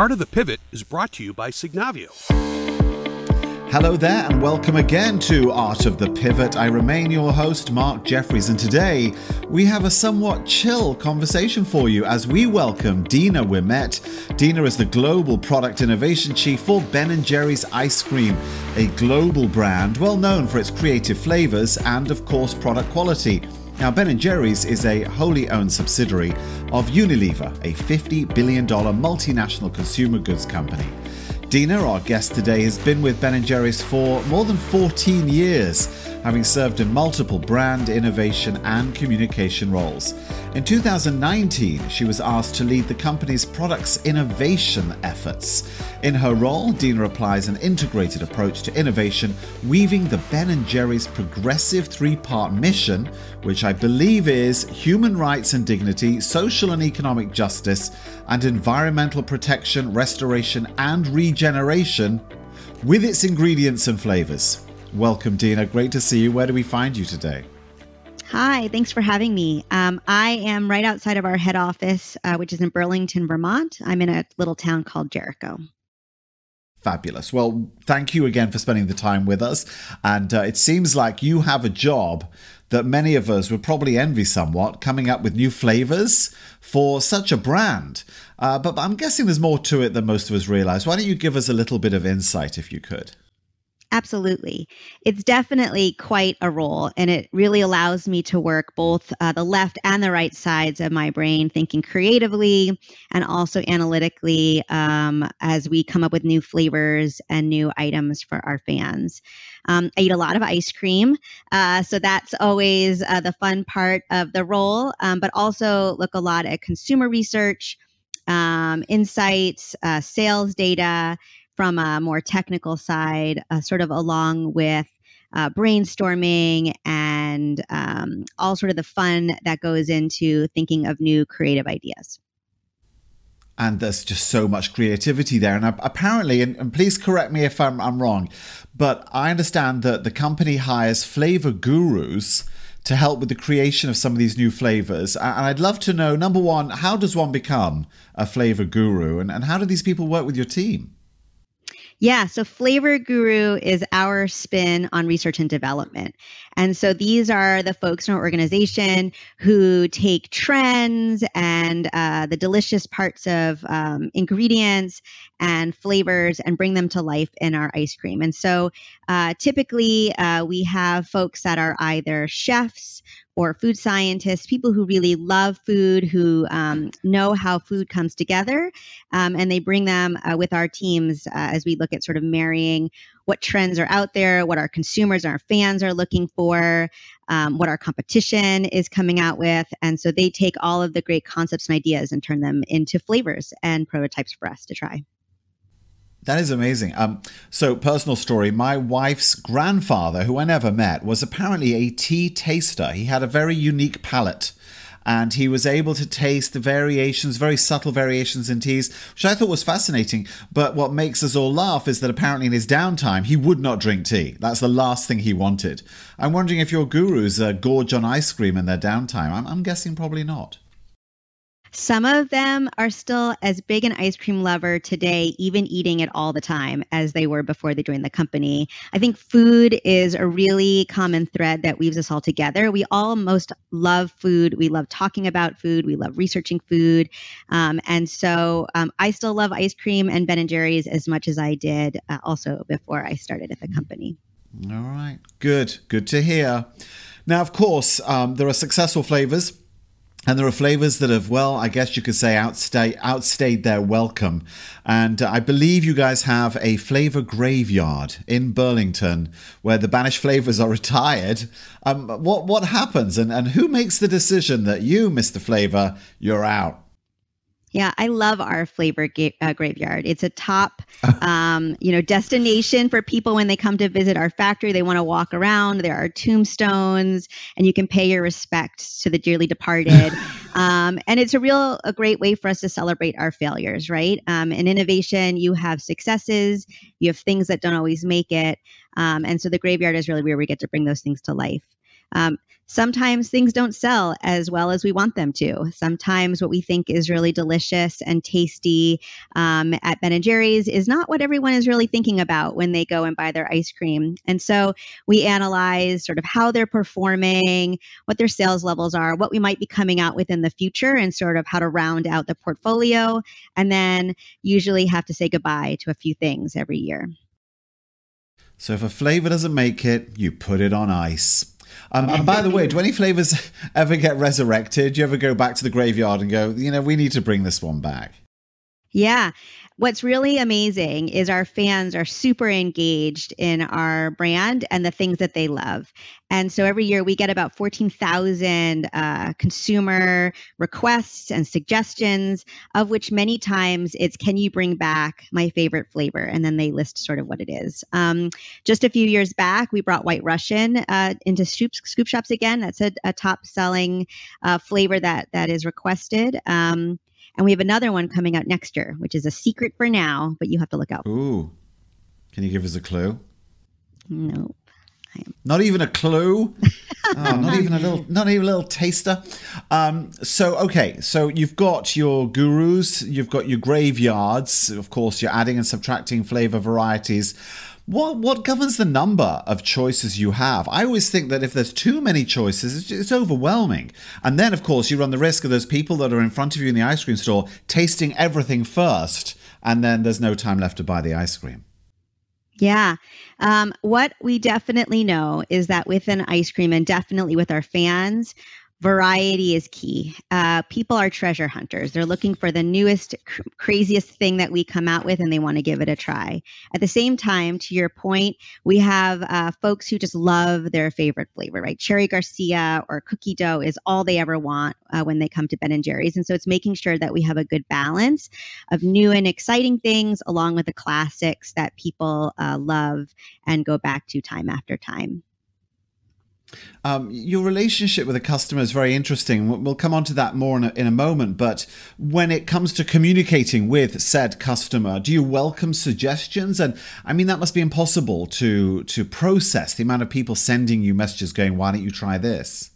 Art of the Pivot is brought to you by Signavio. Hello there, and welcome again to Art of the Pivot. I remain your host, Mark Jeffries, and today we have a somewhat chill conversation for you as we welcome Dena Wimette. Dena is the Global Product Innovation Chief for Ben & Jerry's Ice Cream, a global brand well known for its creative flavors and, of course, product quality. Now, Ben & Jerry's is a wholly owned subsidiary of Unilever, a $50 billion multinational consumer goods company. Dena, our guest today, has been with Ben & Jerry's for more than 14 years, having served in multiple brand, innovation, and communication roles. In 2019, she was asked to lead the company's products innovation efforts. In her role, Dena applies an integrated approach to innovation, weaving the Ben & Jerry's progressive three-part mission, which I believe is human rights and dignity, social and economic justice, and environmental protection, restoration, and regeneration, with its ingredients and flavors. Welcome, Dena. Great to see you. Where do we find you today? Hi, thanks for having me. Um, I am right outside of our head office, uh, which is in Burlington, Vermont. I'm in a little town called Jericho. Fabulous. Well, thank you again for spending the time with us. And uh, it seems like you have a job that many of us would probably envy somewhat, coming up with new flavors for such a brand. Uh, but I'm guessing there's more to it than most of us realize. Why don't you give us a little bit of insight if you could? Absolutely. It's definitely quite a role, and it really allows me to work both uh, the left and the right sides of my brain, thinking creatively and also analytically um, as we come up with new flavors and new items for our fans. Um, I eat a lot of ice cream, uh, so that's always uh, the fun part of the role, um, but also look a lot at consumer research. Um, insights, uh, sales data, from a more technical side, uh, sort of along with uh, brainstorming and um, all sort of the fun that goes into thinking of new creative ideas. And there's just so much creativity there. And apparently, and, and please correct me if I'm, I'm wrong, but I understand that the company hires flavor gurus to help with the creation of some of these new flavors. And I'd love to know number one, how does one become a flavor guru? And, and how do these people work with your team? Yeah, so Flavor Guru is our spin on research and development. And so these are the folks in our organization who take trends and uh, the delicious parts of um, ingredients and flavors and bring them to life in our ice cream. And so uh, typically uh, we have folks that are either chefs or food scientists, people who really love food, who um, know how food comes together, um, and they bring them uh, with our teams uh, as we look at sort of marrying what trends are out there, what our consumers, and our fans are looking for, um, what our competition is coming out with. And so they take all of the great concepts and ideas and turn them into flavors and prototypes for us to try. That is amazing. Um, so, personal story my wife's grandfather, who I never met, was apparently a tea taster. He had a very unique palate and he was able to taste the variations, very subtle variations in teas, which I thought was fascinating. But what makes us all laugh is that apparently in his downtime, he would not drink tea. That's the last thing he wanted. I'm wondering if your gurus uh, gorge on ice cream in their downtime. I'm, I'm guessing probably not. Some of them are still as big an ice cream lover today, even eating it all the time, as they were before they joined the company. I think food is a really common thread that weaves us all together. We all most love food. We love talking about food. We love researching food. Um, and so um, I still love ice cream and Ben & Jerry's as much as I did uh, also before I started at the company. All right. Good. Good to hear. Now, of course, um, there are successful flavors and there are flavors that have, well, I guess you could say outstay, outstayed their welcome. And uh, I believe you guys have a flavor graveyard in Burlington where the banished flavors are retired. Um, what, what happens and, and who makes the decision that you, Mr. Flavor, you're out? Yeah, I love our flavor ga- uh, graveyard. It's a top, um, you know, destination for people when they come to visit our factory. They want to walk around. There are tombstones, and you can pay your respects to the dearly departed. um, and it's a real, a great way for us to celebrate our failures, right? Um, in innovation, you have successes, you have things that don't always make it, um, and so the graveyard is really where we get to bring those things to life. Um, sometimes things don't sell as well as we want them to. Sometimes what we think is really delicious and tasty um, at Ben and Jerry's is not what everyone is really thinking about when they go and buy their ice cream. And so we analyze sort of how they're performing, what their sales levels are, what we might be coming out with in the future, and sort of how to round out the portfolio. And then usually have to say goodbye to a few things every year. So if a flavor doesn't make it, you put it on ice. Um, and by the way, do any flavors ever get resurrected? Do you ever go back to the graveyard and go, you know, we need to bring this one back? Yeah. What's really amazing is our fans are super engaged in our brand and the things that they love. And so every year we get about 14,000 uh, consumer requests and suggestions, of which many times it's, can you bring back my favorite flavor? And then they list sort of what it is. Um, just a few years back, we brought White Russian uh, into scoop, scoop shops again. That's a, a top selling uh, flavor that, that is requested. Um, and we have another one coming out next year, which is a secret for now, but you have to look out. Ooh. Can you give us a clue? Nope. Not even a clue. oh, not even a little, not even a little taster. Um, so okay, so you've got your gurus, you've got your graveyards. Of course, you're adding and subtracting flavor varieties. What what governs the number of choices you have? I always think that if there's too many choices, it's, overwhelming. And then, of course, you run the risk of those people that are in front of you in the ice cream store tasting everything first, and then there's no time left to buy the ice cream. Yeah. Um, what we definitely know is that with an ice cream and definitely with our fans, variety is key. Uh, people are treasure hunters. They're looking for the newest, cr- craziest thing that we come out with and they want to give it a try. At the same time, to your point, we have uh, folks who just love their favorite flavor, right? Cherry Garcia or cookie dough is all they ever want uh, when they come to Ben and Jerry's. And so it's making sure that we have a good balance of new and exciting things along with the classics that people uh, love and go back to time after time. Um, your relationship with a customer is very interesting. We'll come on to that more in a, in a moment. But when it comes to communicating with said customer, do you welcome suggestions? And I mean, that must be impossible to to process the amount of people sending you messages going, "Why don't you try this?"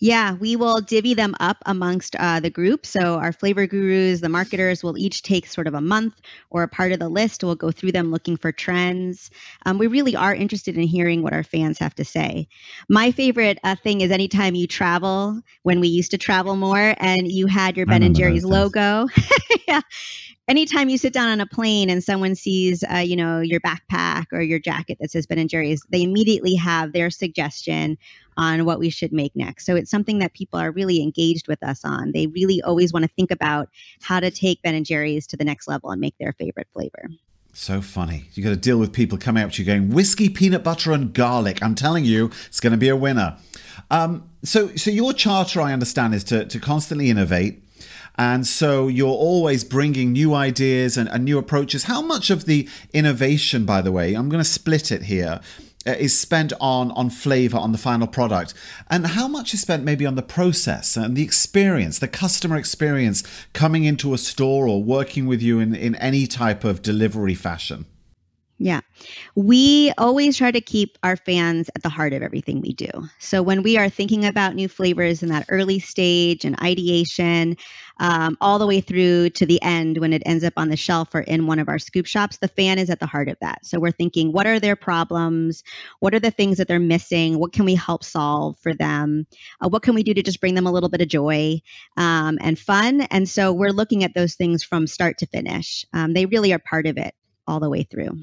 Yeah, we will divvy them up amongst uh, the group. So our flavor gurus, the marketers, will each take sort of a month or a part of the list. We'll go through them looking for trends. Um, we really are interested in hearing what our fans have to say. My favorite uh, thing is anytime you travel, when we used to travel more, and you had your Ben and Jerry's logo. yeah anytime you sit down on a plane and someone sees, uh, you know, your backpack or your jacket that says Ben and Jerry's, they immediately have their suggestion on what we should make next. So it's something that people are really engaged with us on. They really always want to think about how to take Ben and Jerry's to the next level and make their favorite flavor. So funny. You got to deal with people coming up to you going whiskey, peanut butter, and garlic. I'm telling you, it's going to be a winner. Um, so, so your charter, I understand, is to to constantly innovate and so you're always bringing new ideas and, and new approaches. How much of the innovation, by the way, I'm going to split it here, uh, is spent on on flavor on the final product and how much is spent maybe on the process and the experience the customer experience coming into a store or working with you in in any type of delivery fashion yeah. We always try to keep our fans at the heart of everything we do. So when we are thinking about new flavors in that early stage and ideation, um, all the way through to the end when it ends up on the shelf or in one of our scoop shops, the fan is at the heart of that. So we're thinking, what are their problems? What are the things that they're missing? What can we help solve for them? Uh, what can we do to just bring them a little bit of joy um, and fun? And so we're looking at those things from start to finish. Um, they really are part of it all the way through.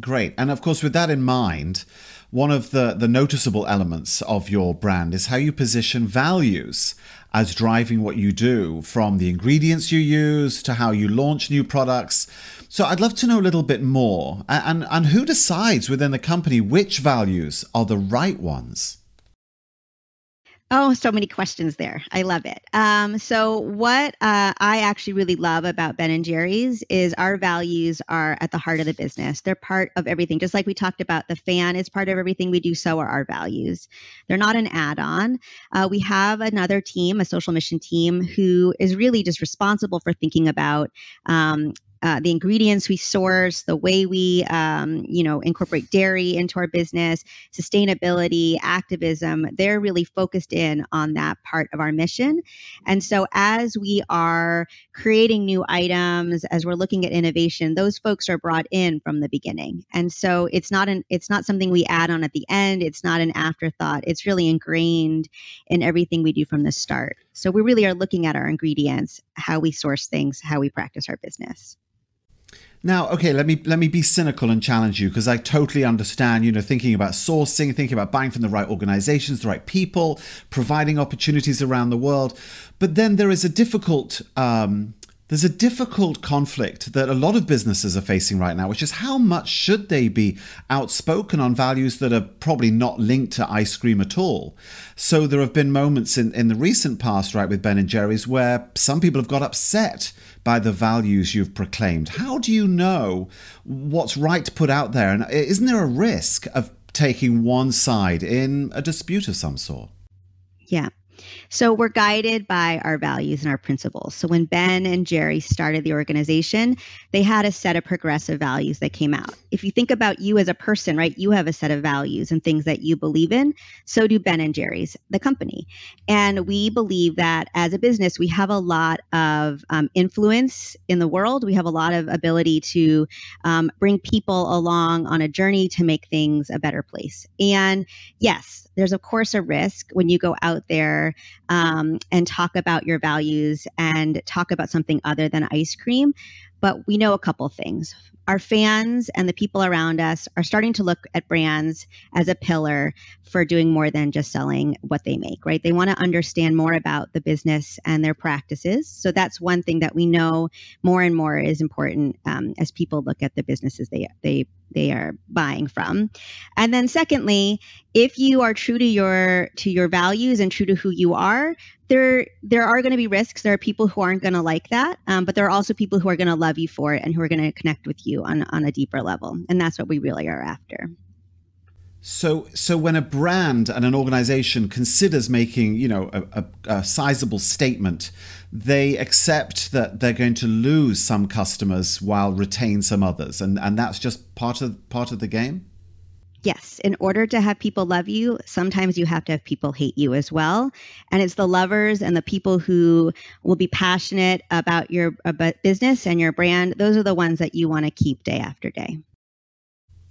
Great. And of course, with that in mind, one of the, the noticeable elements of your brand is how you position values as driving what you do, from the ingredients you use to how you launch new products. So I'd love to know a little bit more. And, and who decides within the company which values are the right ones? Oh, so many questions there. I love it. Um, so, what uh, I actually really love about Ben and Jerry's is our values are at the heart of the business. They're part of everything. Just like we talked about, the fan is part of everything we do. So are our values. They're not an add-on. Uh, we have another team, a social mission team, who is really just responsible for thinking about um, uh, the ingredients we source, the way we, um, you know, incorporate dairy into our business, sustainability, activism. They're really focused in on that part of our mission. And so as we are creating new items, as we're looking at innovation, those folks are brought in from the beginning. And so it's not an it's not something we add on at the end. It's not an afterthought. It's really ingrained in everything we do from the start. So we really are looking at our ingredients, how we source things, how we practice our business. Now, okay, let me let me be cynical and challenge you because I totally understand, you know, thinking about sourcing, thinking about buying from the right organizations, the right people, providing opportunities around the world. But then there is a difficult um, there's a difficult conflict that a lot of businesses are facing right now, which is how much should they be outspoken on values that are probably not linked to ice cream at all. So there have been moments in, in the recent past, right, with Ben and Jerry's, where some people have got upset by the values you've proclaimed. How do you know what's right to put out there? And isn't there a risk of taking one side in a dispute of some sort? Yeah. So we're guided by our values and our principles. So when Ben and Jerry started the organization, they had a set of progressive values that came out. If you think about you as a person, right, you have a set of values and things that you believe in. So do Ben and Jerry's, the company. And we believe that as a business, we have a lot of um, influence in the world. We have a lot of ability to um, bring people along on a journey to make things a better place. And yes, there's of course a risk when you go out there um, and talk about your values and talk about something other than ice cream. But we know a couple things our fans and the people around us are starting to look at brands as a pillar for doing more than just selling what they make, right? They want to understand more about the business and their practices. So that's one thing that we know more and more is important um, as people look at the businesses they they they are buying from. And then secondly, if you are true to your to your values and true to who you are, there there are going to be risks. There are people who aren't going to like that, um, but there are also people who are going to love you for it and who are going to connect with you on on a deeper level. And that's what we really are after. So, so when a brand and an organization considers making, you know, a, a, a, sizable statement, they accept that they're going to lose some customers while retain some others, and and that's just part of part of the game yes, in order to have people love you, sometimes you have to have people hate you as well. And it's the lovers and the people who will be passionate about your about business and your brand. Those are the ones that you want to keep day after day.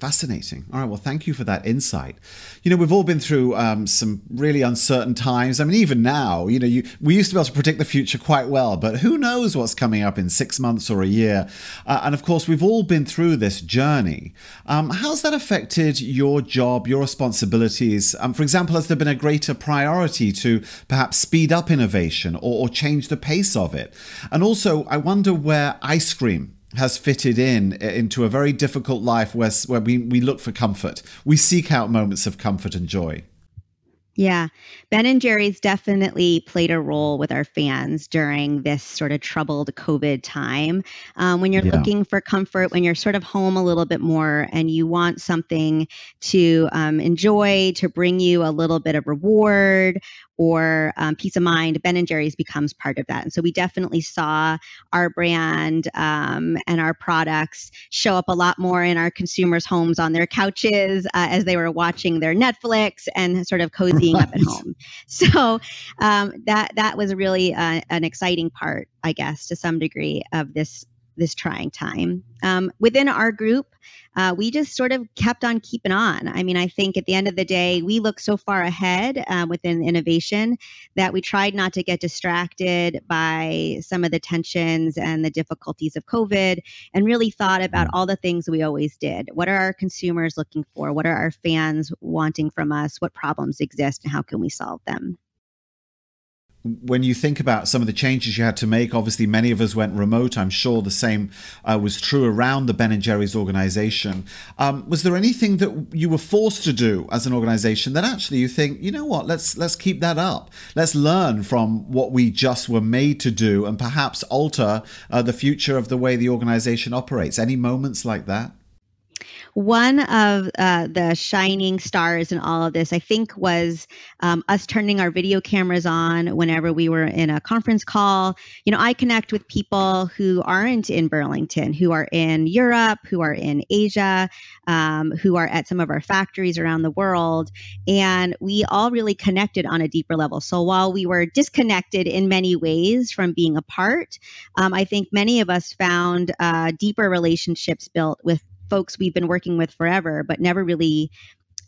Fascinating. All right. Well, thank you for that insight. You know, we've all been through um, some really uncertain times. I mean, even now, you know, you, we used to be able to predict the future quite well, but who knows what's coming up in six months or a year? Uh, and of course, we've all been through this journey. Um, how's that affected your job, your responsibilities? Um, for example, has there been a greater priority to perhaps speed up innovation or, or change the pace of it? And also, I wonder where ice cream has fitted in into a very difficult life where, where we, we look for comfort. We seek out moments of comfort and joy. Yeah. Ben and Jerry's definitely played a role with our fans during this sort of troubled COVID time. Um, when you're yeah. looking for comfort, when you're sort of home a little bit more and you want something to um, enjoy, to bring you a little bit of reward or um, peace of mind, Ben and Jerry's becomes part of that. And so we definitely saw our brand um, and our products show up a lot more in our consumers' homes on their couches uh, as they were watching their Netflix and sort of cozying right. up at home. So um, that that was really uh, an exciting part, I guess, to some degree of this this trying time. Um, within our group, uh, we just sort of kept on keeping on. I mean, I think at the end of the day, we look so far ahead um, within innovation that we tried not to get distracted by some of the tensions and the difficulties of COVID and really thought about all the things we always did. What are our consumers looking for? What are our fans wanting from us? What problems exist and how can we solve them? When you think about some of the changes you had to make, obviously many of us went remote. I'm sure the same uh, was true around the Ben and Jerry's organization. Um, was there anything that you were forced to do as an organization that actually you think, you know what, let's let's keep that up. Let's learn from what we just were made to do, and perhaps alter uh, the future of the way the organization operates. Any moments like that? One of uh, the shining stars in all of this, I think, was um, us turning our video cameras on whenever we were in a conference call. You know, I connect with people who aren't in Burlington, who are in Europe, who are in Asia, um, who are at some of our factories around the world. And we all really connected on a deeper level. So while we were disconnected in many ways from being apart, um, I think many of us found uh, deeper relationships built with folks we've been working with forever, but never really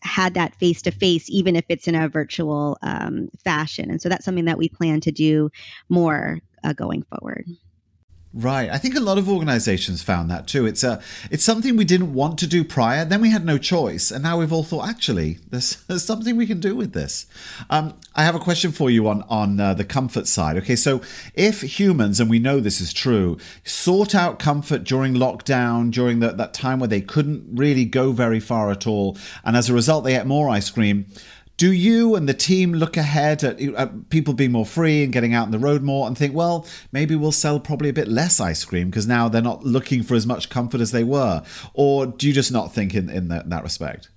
had that face to face, even if it's in a virtual um, fashion. And so that's something that we plan to do more uh, going forward. Right. I think a lot of organizations found that too. It's a it's something we didn't want to do prior. Then we had no choice, and now we've all thought actually there's, there's something we can do with this. Um, I have a question for you on on uh, the comfort side. Okay, so if humans, and we know this is true, sought out comfort during lockdown, during the, that time where they couldn't really go very far at all, and as a result they ate more ice cream do you and the team look ahead at, at, people being more free and getting out on the road more and think, well, maybe we'll sell probably a bit less ice cream because now they're not looking for as much comfort as they were? Or do you just not think in, in that, that respect?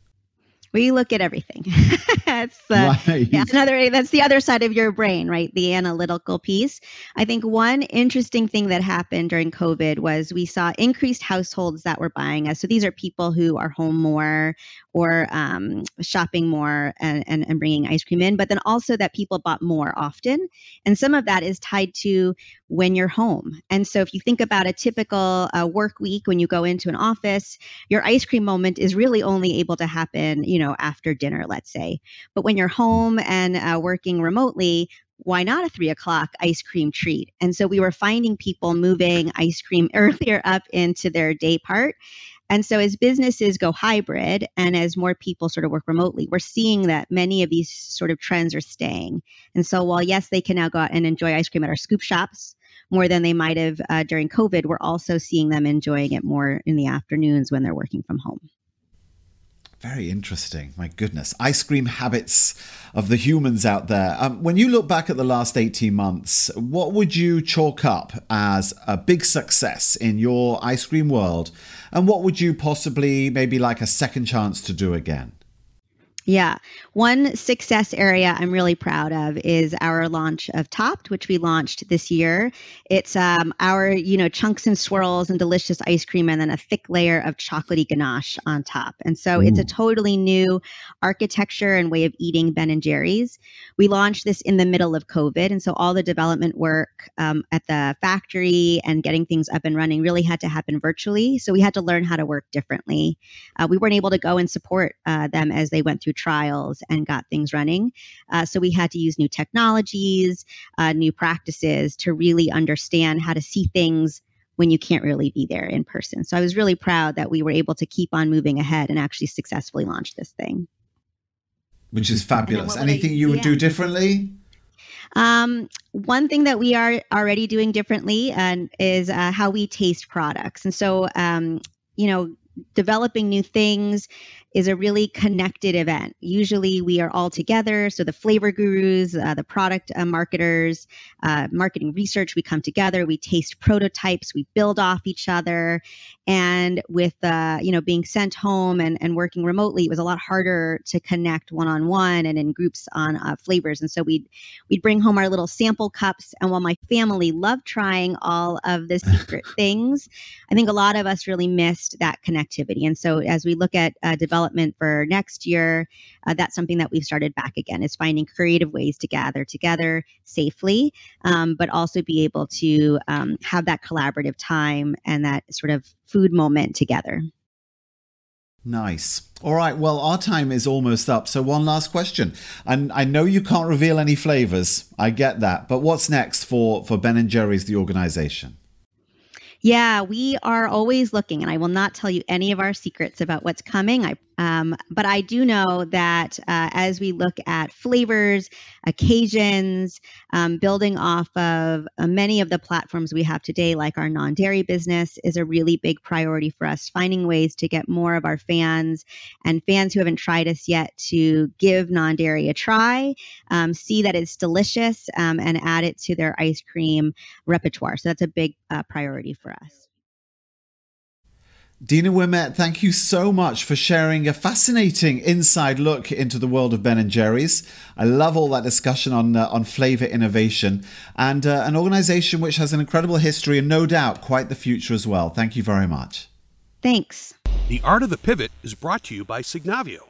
We look at everything. that's uh, right. yeah, another. That's the other side of your brain, right? The analytical piece. I think one interesting thing that happened during COVID was we saw increased households that were buying us. So these are people who are home more or um, shopping more and, and, and bringing ice cream in, but then also that people bought more often. And some of that is tied to when you're home. And so if you think about a typical uh, work week when you go into an office, your ice cream moment is really only able to happen, you know, after dinner, let's say. But when you're home and uh, working remotely, why not a three o'clock ice cream treat? And so we were finding people moving ice cream earlier up into their day part. And so, as businesses go hybrid and as more people sort of work remotely, we're seeing that many of these sort of trends are staying. And so, while yes, they can now go out and enjoy ice cream at our scoop shops more than they might have uh, during COVID, we're also seeing them enjoying it more in the afternoons when they're working from home. Very interesting. My goodness. Ice cream habits of the humans out there. Um, when you look back at the last 18 months, what would you chalk up as a big success in your ice cream world? And what would you possibly maybe like a second chance to do again? Yeah. One success area I'm really proud of is our launch of Topped, which we launched this year. It's um, our, you know, chunks and swirls and delicious ice cream and then a thick layer of chocolatey ganache on top. And so Ooh. it's a totally new architecture and way of eating Ben and Jerry's. We launched this in the middle of COVID. And so all the development work um, at the factory and getting things up and running really had to happen virtually. So we had to learn how to work differently. Uh, we weren't able to go and support uh, them as they went through trials and got things running. Uh, so we had to use new technologies, uh, new practices to really understand how to see things when you can't really be there in person. So I was really proud that we were able to keep on moving ahead and actually successfully launch this thing. Which is fabulous. Anything I, you would yeah. do differently? Um, one thing that we are already doing differently uh, is uh, how we taste products. And so, um, you know, developing new things is a really connected event. Usually we are all together. So the flavor gurus, uh, the product uh, marketers, uh, marketing research, we come together, we taste prototypes, we build off each other. And with, uh, you know, being sent home and, and working remotely, it was a lot harder to connect one-on-one and in groups on uh, flavors. And so we'd, we'd bring home our little sample cups. And while my family loved trying all of the secret things, I think a lot of us really missed that connectivity. And so as we look at uh, developing development for next year, uh, that's something that we've started back again is finding creative ways to gather together safely, um, but also be able to um, have that collaborative time and that sort of food moment together. Nice. All right. Well, our time is almost up. So, one last question. And I know you can't reveal any flavors. I get that. But what's next for, for Ben and Jerry's, the organization? Yeah, we are always looking, and I will not tell you any of our secrets about what's coming. I um, but I do know that uh, as we look at flavors, occasions, um, building off of uh, many of the platforms we have today, like our non dairy business, is a really big priority for us. Finding ways to get more of our fans and fans who haven't tried us yet to give non dairy a try, um, see that it's delicious, um, and add it to their ice cream repertoire. So that's a big uh, priority for us. Dena Wimette, thank you so much for sharing a fascinating inside look into the world of Ben and Jerry's. I love all that discussion on uh, on flavor innovation and uh, an organization which has an incredible history and no doubt quite the future as well. Thank you very much. Thanks. The Art of the Pivot is brought to you by Signavio.